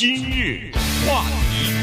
今日话题，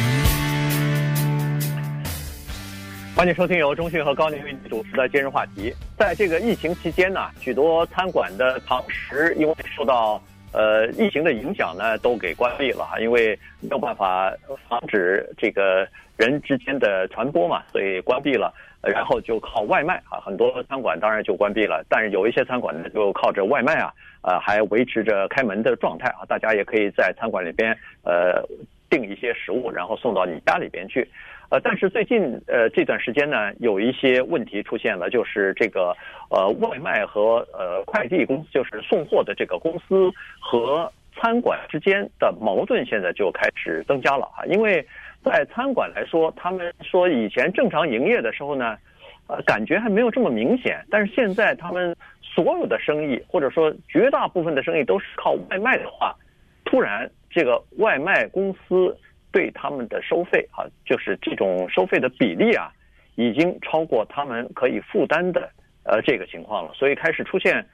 欢迎收听由中讯和高宁为你主持的今日话题。在这个疫情期间呢，许多餐馆的堂食因为受到呃疫情的影响呢，都给关闭了，因为没有办法防止这个人之间的传播嘛，所以关闭了。然后就靠外卖啊，很多餐馆当然就关闭了，但是有一些餐馆呢，就靠着外卖啊，呃，还维持着开门的状态啊。大家也可以在餐馆里边呃订一些食物，然后送到你家里边去。呃，但是最近呃这段时间呢，有一些问题出现了，就是这个呃外卖和呃快递公司，就是送货的这个公司和餐馆之间的矛盾，现在就开始增加了啊，因为。在餐馆来说，他们说以前正常营业的时候呢，呃，感觉还没有这么明显。但是现在他们所有的生意，或者说绝大部分的生意都是靠外卖的话，突然这个外卖公司对他们的收费啊，就是这种收费的比例啊，已经超过他们可以负担的呃这个情况了。所以开始出现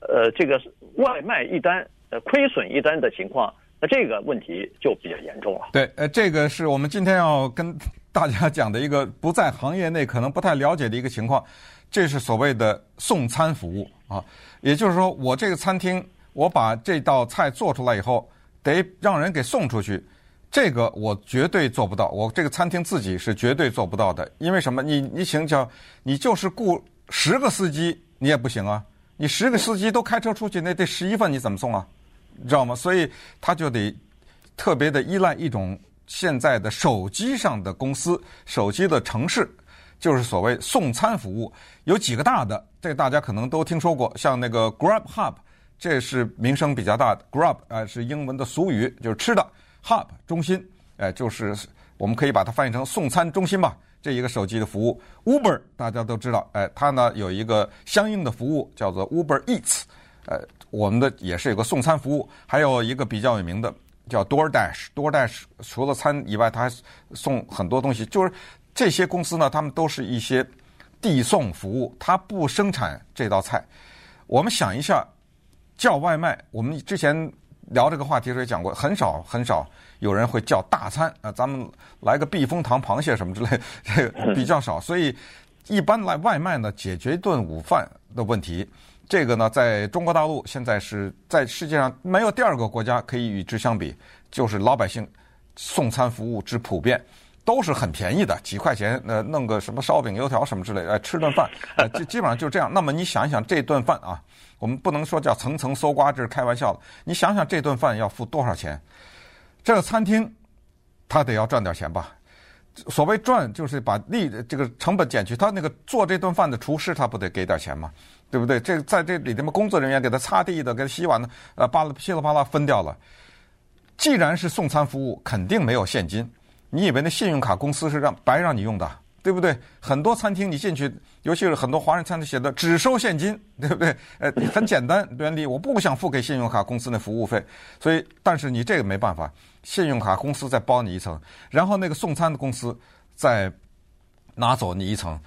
呃这个外卖一单呃亏损一单的情况。那这个问题就比较严重了。对，呃，这个是我们今天要跟大家讲的一个不在行业内可能不太了解的一个情况，这是所谓的送餐服务啊。也就是说，我这个餐厅，我把这道菜做出来以后，得让人给送出去，这个我绝对做不到。我这个餐厅自己是绝对做不到的。因为什么？你你请叫你就是雇十个司机，你也不行啊。你十个司机都开车出去，那这十一份你怎么送啊？你知道吗？所以他就得特别的依赖一种现在的手机上的公司，手机的城市，就是所谓送餐服务。有几个大的，这大家可能都听说过，像那个 Grab Hub，这是名声比较大的。Grab 啊是英文的俗语，就是吃的。Hub 中心，哎，就是我们可以把它翻译成送餐中心吧。这一个手机的服务，Uber 大家都知道，哎，它呢有一个相应的服务叫做 Uber Eats，呃。我们的也是有个送餐服务，还有一个比较有名的叫 DoorDash。DoorDash 除了餐以外，它还送很多东西。就是这些公司呢，他们都是一些递送服务，它不生产这道菜。我们想一下，叫外卖，我们之前聊这个话题时候也讲过，很少很少有人会叫大餐啊，咱们来个避风塘螃蟹什么之类，这个比较少。所以一般来外卖呢，解决一顿午饭的问题。这个呢，在中国大陆现在是在世界上没有第二个国家可以与之相比，就是老百姓送餐服务之普遍，都是很便宜的，几块钱，呃，弄个什么烧饼、油条什么之类的，吃顿饭，呃，基基本上就这样。那么你想一想，这顿饭啊，我们不能说叫层层搜刮，这是开玩笑的。你想想这顿饭要付多少钱？这个餐厅，他得要赚点钱吧？所谓赚，就是把利这个成本减去，他那个做这顿饭的厨师，他不得给点钱吗？对不对？这在这里他妈，工作人员给他擦地的，给他洗碗的，呃，巴拉噼里啪啦分掉了。既然是送餐服务，肯定没有现金。你以为那信用卡公司是让白让你用的，对不对？很多餐厅你进去，尤其是很多华人餐厅写的只收现金，对不对？呃，很简单原理，我不想付给信用卡公司那服务费，所以，但是你这个没办法，信用卡公司再包你一层，然后那个送餐的公司再拿走你一层。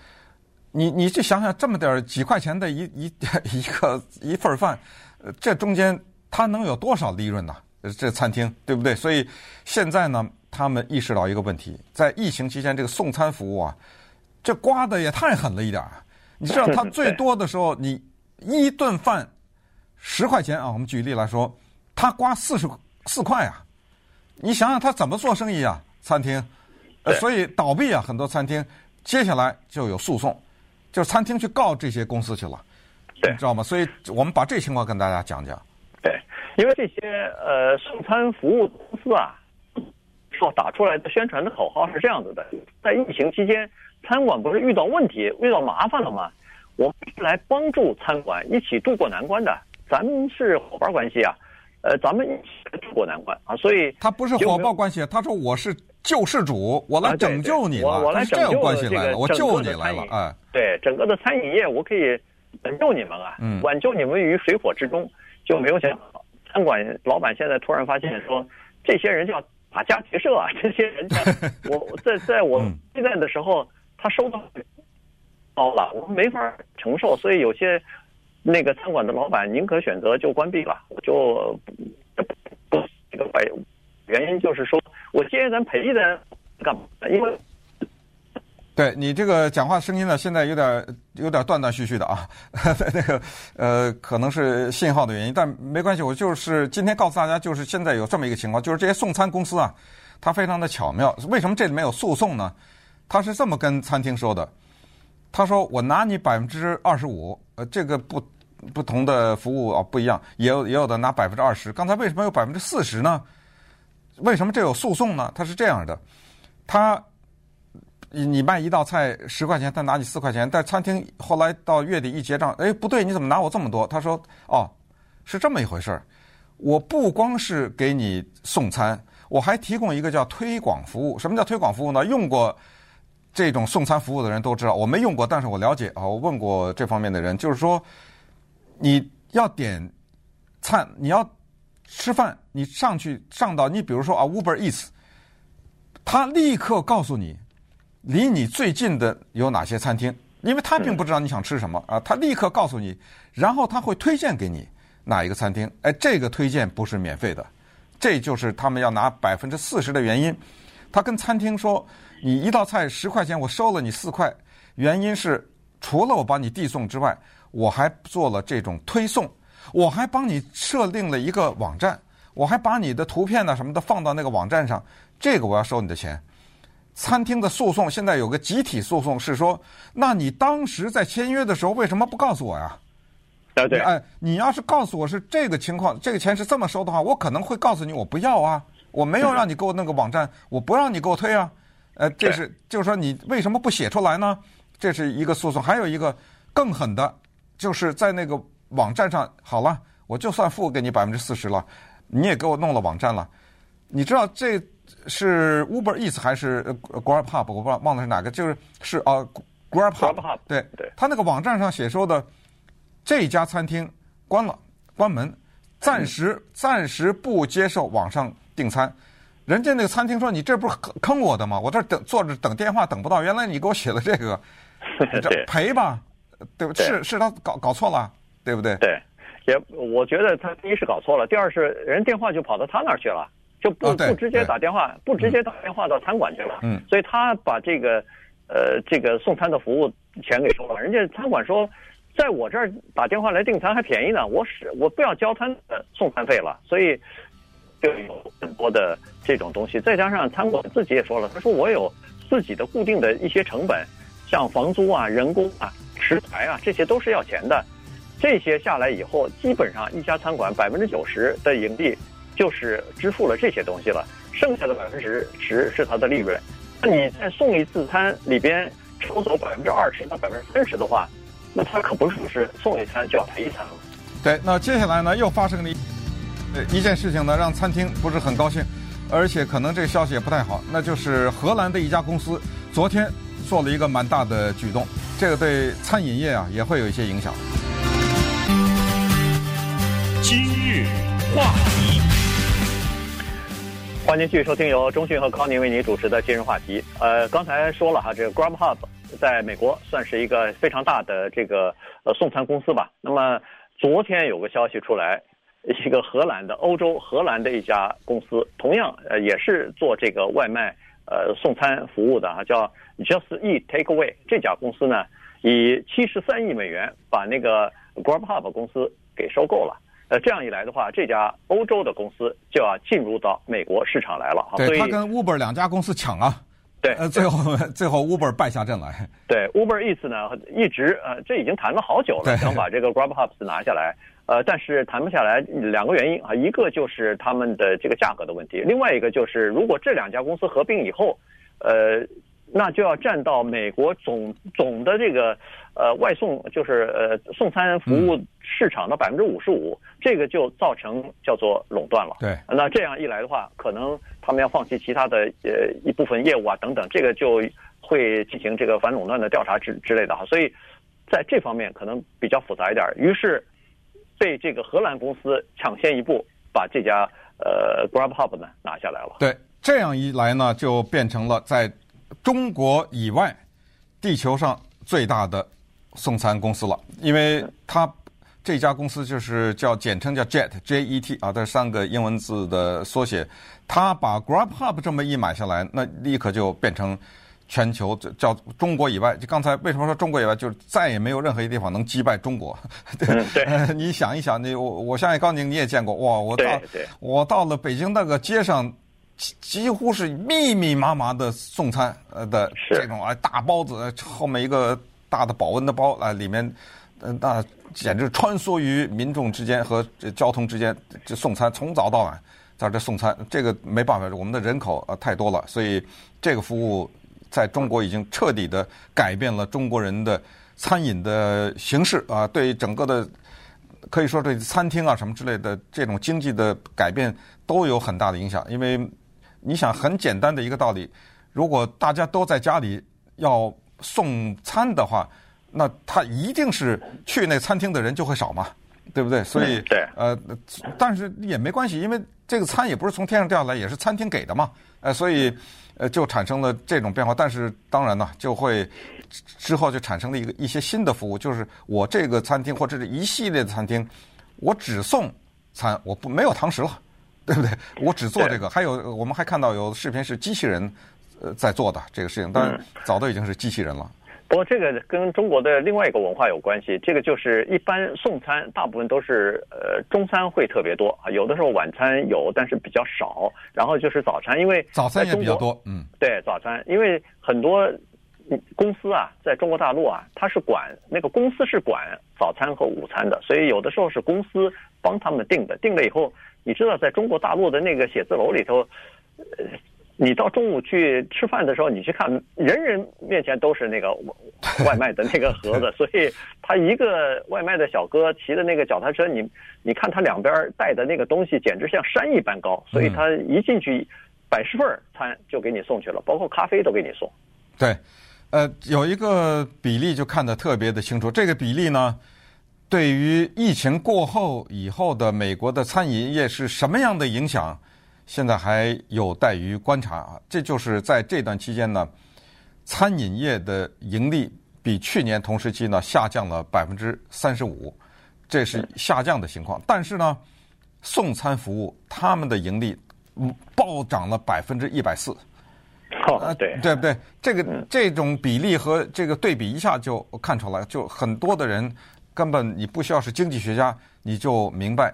你你就想想这么点儿几块钱的一一一个一份饭，这中间它能有多少利润呢？这餐厅对不对？所以现在呢，他们意识到一个问题，在疫情期间这个送餐服务啊，这刮的也太狠了一点儿。你知道他最多的时候，你一顿饭十块钱啊，我们举例来说，他刮四十四块啊，你想想他怎么做生意啊？餐厅，呃，所以倒闭啊，很多餐厅接下来就有诉讼。就是餐厅去告这些公司去了，对，你知道吗？所以我们把这情况跟大家讲讲。对，因为这些呃送餐服务公司啊，所打出来的宣传的口号是这样子的：在疫情期间，餐馆不是遇到问题、遇到麻烦了吗？我们是来帮助餐馆一起渡过难关的，咱们是伙伴关系啊，呃，咱们一起渡过难关啊。所以他不是伙伴关系，他说我是。救世主，我来拯救你了，我我来拯救这个关系来了，我救你来了，哎，对，整个的餐饮业，我可以拯救你们啊，嗯，挽救你们于水火之中，就没有想到餐馆老板现在突然发现说，这些人叫打家劫社啊，这些人叫 我在在我现在的时候，他收到高了，我们没法承受，所以有些那个餐馆的老板宁可选择就关闭了，我就不不这个白。原因就是说我接咱赔人干嘛？因为对你这个讲话声音呢，现在有点有点断断续续的啊，那个呃，可能是信号的原因，但没关系。我就是今天告诉大家，就是现在有这么一个情况，就是这些送餐公司啊，它非常的巧妙。为什么这里面有诉讼呢？他是这么跟餐厅说的：“他说我拿你百分之二十五，呃，这个不不同的服务啊不一样，也有也有的拿百分之二十。刚才为什么有百分之四十呢？为什么这有诉讼呢？他是这样的，他。”你你卖一道菜十块钱，他拿你四块钱。但餐厅后来到月底一结账，哎，不对，你怎么拿我这么多？他说，哦，是这么一回事儿。我不光是给你送餐，我还提供一个叫推广服务。什么叫推广服务呢？用过这种送餐服务的人都知道，我没用过，但是我了解啊，我问过这方面的人，就是说，你要点餐，你要吃饭，你上去上到你比如说啊，Uber Eats，他立刻告诉你。离你最近的有哪些餐厅？因为他并不知道你想吃什么啊，他立刻告诉你，然后他会推荐给你哪一个餐厅。哎，这个推荐不是免费的，这就是他们要拿百分之四十的原因。他跟餐厅说，你一道菜十块钱，我收了你四块，原因是除了我帮你递送之外，我还做了这种推送，我还帮你设定了一个网站，我还把你的图片呢什么的放到那个网站上，这个我要收你的钱。餐厅的诉讼现在有个集体诉讼，是说，那你当时在签约的时候为什么不告诉我呀？对对，哎，你要是告诉我是这个情况，这个钱是这么收的话，我可能会告诉你我不要啊，我没有让你给我那个网站，我不让你给我退啊。呃，这是就是说你为什么不写出来呢？这是一个诉讼，还有一个更狠的，就是在那个网站上，好了，我就算付给你百分之四十了，你也给我弄了网站了，你知道这。是 Uber Eats 还是 Grubhub？我不知道忘了是哪个，就是是啊 Grubhub。对对，他那个网站上写说的，这家餐厅关了，关门，暂时暂时不接受网上订餐。人家那个餐厅说：“你这不是坑我的吗？我这等坐着等电话等不到，原来你给我写了这个，这赔吧，对不？是是他搞搞错了，对不对？对，也我觉得他第一是搞错了，第二是人电话就跑到他那儿去了。”就不不直接打电话，不直接打电话到餐馆去了。嗯，所以他把这个，呃，这个送餐的服务钱给收了。人家餐馆说，在我这儿打电话来订餐还便宜呢，我是我不要交餐呃送餐费了。所以就有很多的这种东西，再加上餐馆自己也说了，他说我有自己的固定的一些成本，像房租啊、人工啊、食材啊，这些都是要钱的。这些下来以后，基本上一家餐馆百分之九十的盈利。就是支付了这些东西了，剩下的百分之十是它的利润。那你再送一次餐里边抽走百分之二十到百分之三十的话，那他可不是是送一餐就要赔一餐了。对，那接下来呢又发生了一一件事情呢，让餐厅不是很高兴，而且可能这个消息也不太好，那就是荷兰的一家公司昨天做了一个蛮大的举动，这个对餐饮业啊也会有一些影响。今日话题。欢迎继续收听由中讯和康宁为您主持的今日话题。呃，刚才说了哈，这个 Grubhub 在美国算是一个非常大的这个呃送餐公司吧。那么昨天有个消息出来，一个荷兰的欧洲荷兰的一家公司，同样呃也是做这个外卖呃送餐服务的哈，叫 Just Eat Takeaway。这家公司呢，以七十三亿美元把那个 Grubhub 公司给收购了。呃，这样一来的话，这家欧洲的公司就要进入到美国市场来了。对，他跟 Uber 两家公司抢啊。对，呃，最后 最后 Uber 败下阵来。对，Uber Eats 呢，一直呃，这已经谈了好久了，想把这个 Grubhub 拿下来。呃，但是谈不下来，两个原因啊，一个就是他们的这个价格的问题，另外一个就是如果这两家公司合并以后，呃。那就要占到美国总总的这个呃外送，就是呃送餐服务市场的百分之五十五，这个就造成叫做垄断了。对，那这样一来的话，可能他们要放弃其他的呃一部分业务啊等等，这个就会进行这个反垄断的调查之之类的哈。所以在这方面可能比较复杂一点，于是被这个荷兰公司抢先一步把这家呃 Grubhub 呢拿下来了。对，这样一来呢，就变成了在。中国以外，地球上最大的送餐公司了，因为它这家公司就是叫简称叫 Jet J E T 啊，这三个英文字的缩写。它把 Grab Hub 这么一买下来，那立刻就变成全球叫中国以外。就刚才为什么说中国以外，就是再也没有任何一个地方能击败中国。对，对呃，你想一想，你我我相信高宁你也见过哇，我到我到了北京那个街上，几几乎是密密麻麻的送餐呃的这种啊大包子，后面一个大的保温的包啊，里面呃那简直穿梭于民众之间和这交通之间，这送餐从早到晚。在这送餐，这个没办法，我们的人口啊太多了，所以这个服务在中国已经彻底的改变了中国人的餐饮的形式啊，对整个的可以说对餐厅啊什么之类的这种经济的改变都有很大的影响。因为你想很简单的一个道理，如果大家都在家里要送餐的话，那他一定是去那餐厅的人就会少嘛。对不对？所以，对，呃，但是也没关系，因为这个餐也不是从天上掉下来，也是餐厅给的嘛，呃，所以，呃，就产生了这种变化。但是，当然呢，就会之后就产生了一个一些新的服务，就是我这个餐厅或者是一系列的餐厅，我只送餐，我不没有堂食了，对不对？我只做这个。还有，我们还看到有视频是机器人呃在做的这个事情，但是早都已经是机器人了。不过这个跟中国的另外一个文化有关系，这个就是一般送餐大部分都是呃中餐会特别多啊，有的时候晚餐有，但是比较少。然后就是早餐，因为早餐也比较多，嗯，对，早餐，因为很多公司啊，在中国大陆啊，它是管那个公司是管早餐和午餐的，所以有的时候是公司帮他们订的，订了以后，你知道在中国大陆的那个写字楼里头，呃。你到中午去吃饭的时候，你去看，人人面前都是那个外卖的那个盒子，所以他一个外卖的小哥骑的那个脚踏车，你你看他两边带的那个东西，简直像山一般高，所以他一进去，百十份餐就给你送去了，包括咖啡都给你送。对，呃，有一个比例就看得特别的清楚，这个比例呢，对于疫情过后以后的美国的餐饮业是什么样的影响？现在还有待于观察啊，这就是在这段期间呢，餐饮业的盈利比去年同时期呢下降了百分之三十五，这是下降的情况。但是呢，送餐服务他们的盈利暴涨了百分之一百四。哦，对，对不对？这个这种比例和这个对比一下就看出来，就很多的人根本你不需要是经济学家，你就明白。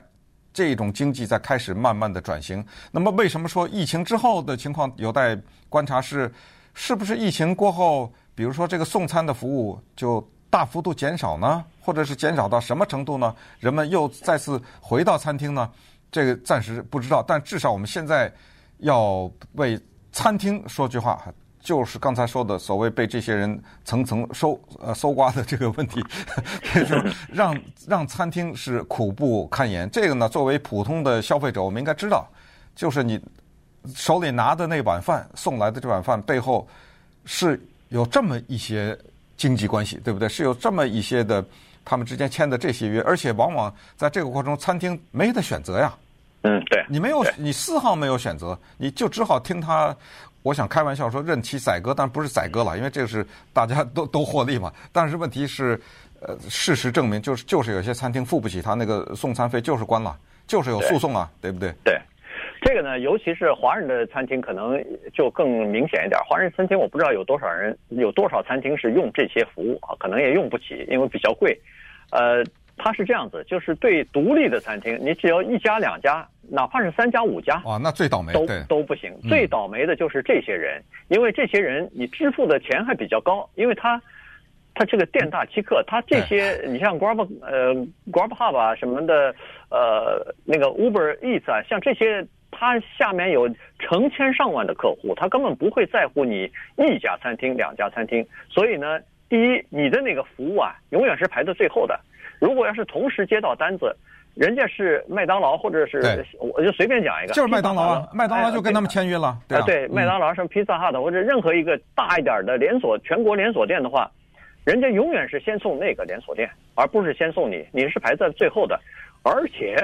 这种经济在开始慢慢的转型。那么，为什么说疫情之后的情况有待观察？是是不是疫情过后，比如说这个送餐的服务就大幅度减少呢？或者是减少到什么程度呢？人们又再次回到餐厅呢？这个暂时不知道。但至少我们现在要为餐厅说句话。就是刚才说的所谓被这些人层层搜呃搜刮的这个问题，就是让让餐厅是苦不堪言。这个呢，作为普通的消费者，我们应该知道，就是你手里拿的那碗饭送来的这碗饭背后是有这么一些经济关系，对不对？是有这么一些的他们之间签的这些约，而且往往在这个过程中，餐厅没得选择呀。嗯，对，你没有，你丝毫没有选择，你就只好听他。我想开玩笑说任其宰割，但不是宰割了，因为这个是大家都都获利嘛。但是问题是，呃，事实证明就是就是有些餐厅付不起他那个送餐费，就是关了，就是有诉讼啊，对，对不对？对，这个呢，尤其是华人的餐厅可能就更明显一点。华人餐厅我不知道有多少人，有多少餐厅是用这些服务啊，可能也用不起，因为比较贵，呃。它是这样子，就是对独立的餐厅，你只要一家两家，哪怕是三家五家，哇，那最倒霉，都都不行。最倒霉的就是这些人，因为这些人你支付的钱还比较高，因为他他这个店大欺客，他这些你像 Grab 呃 Grubhub 啊什么的，呃那个 Uber Eats 啊，像这些，他下面有成千上万的客户，他根本不会在乎你一家餐厅两家餐厅，所以呢，第一，你的那个服务啊，永远是排在最后的。如果要是同时接到单子，人家是麦当劳或者是，我就随便讲一个，就是麦当劳啊，麦当劳就跟他们签约了，对啊，对，麦当劳什么披萨哈的或者任何一个大一点的连锁全国连锁店的话，人家永远是先送那个连锁店，而不是先送你，你是排在最后的，而且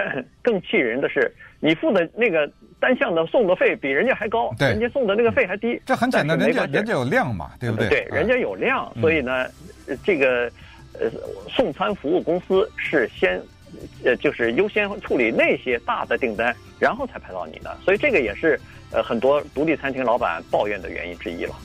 更气人的是，你付的那个单项的送的费比人家还高，对，人家送的那个费还低，这很简单，人家人家有量嘛，对不对？对，人家有量，所以呢，这个。呃，送餐服务公司是先呃，就是优先处理那些大的订单，然后才派到你的。所以这个也是呃很多独立餐厅老板抱怨的原因之一了。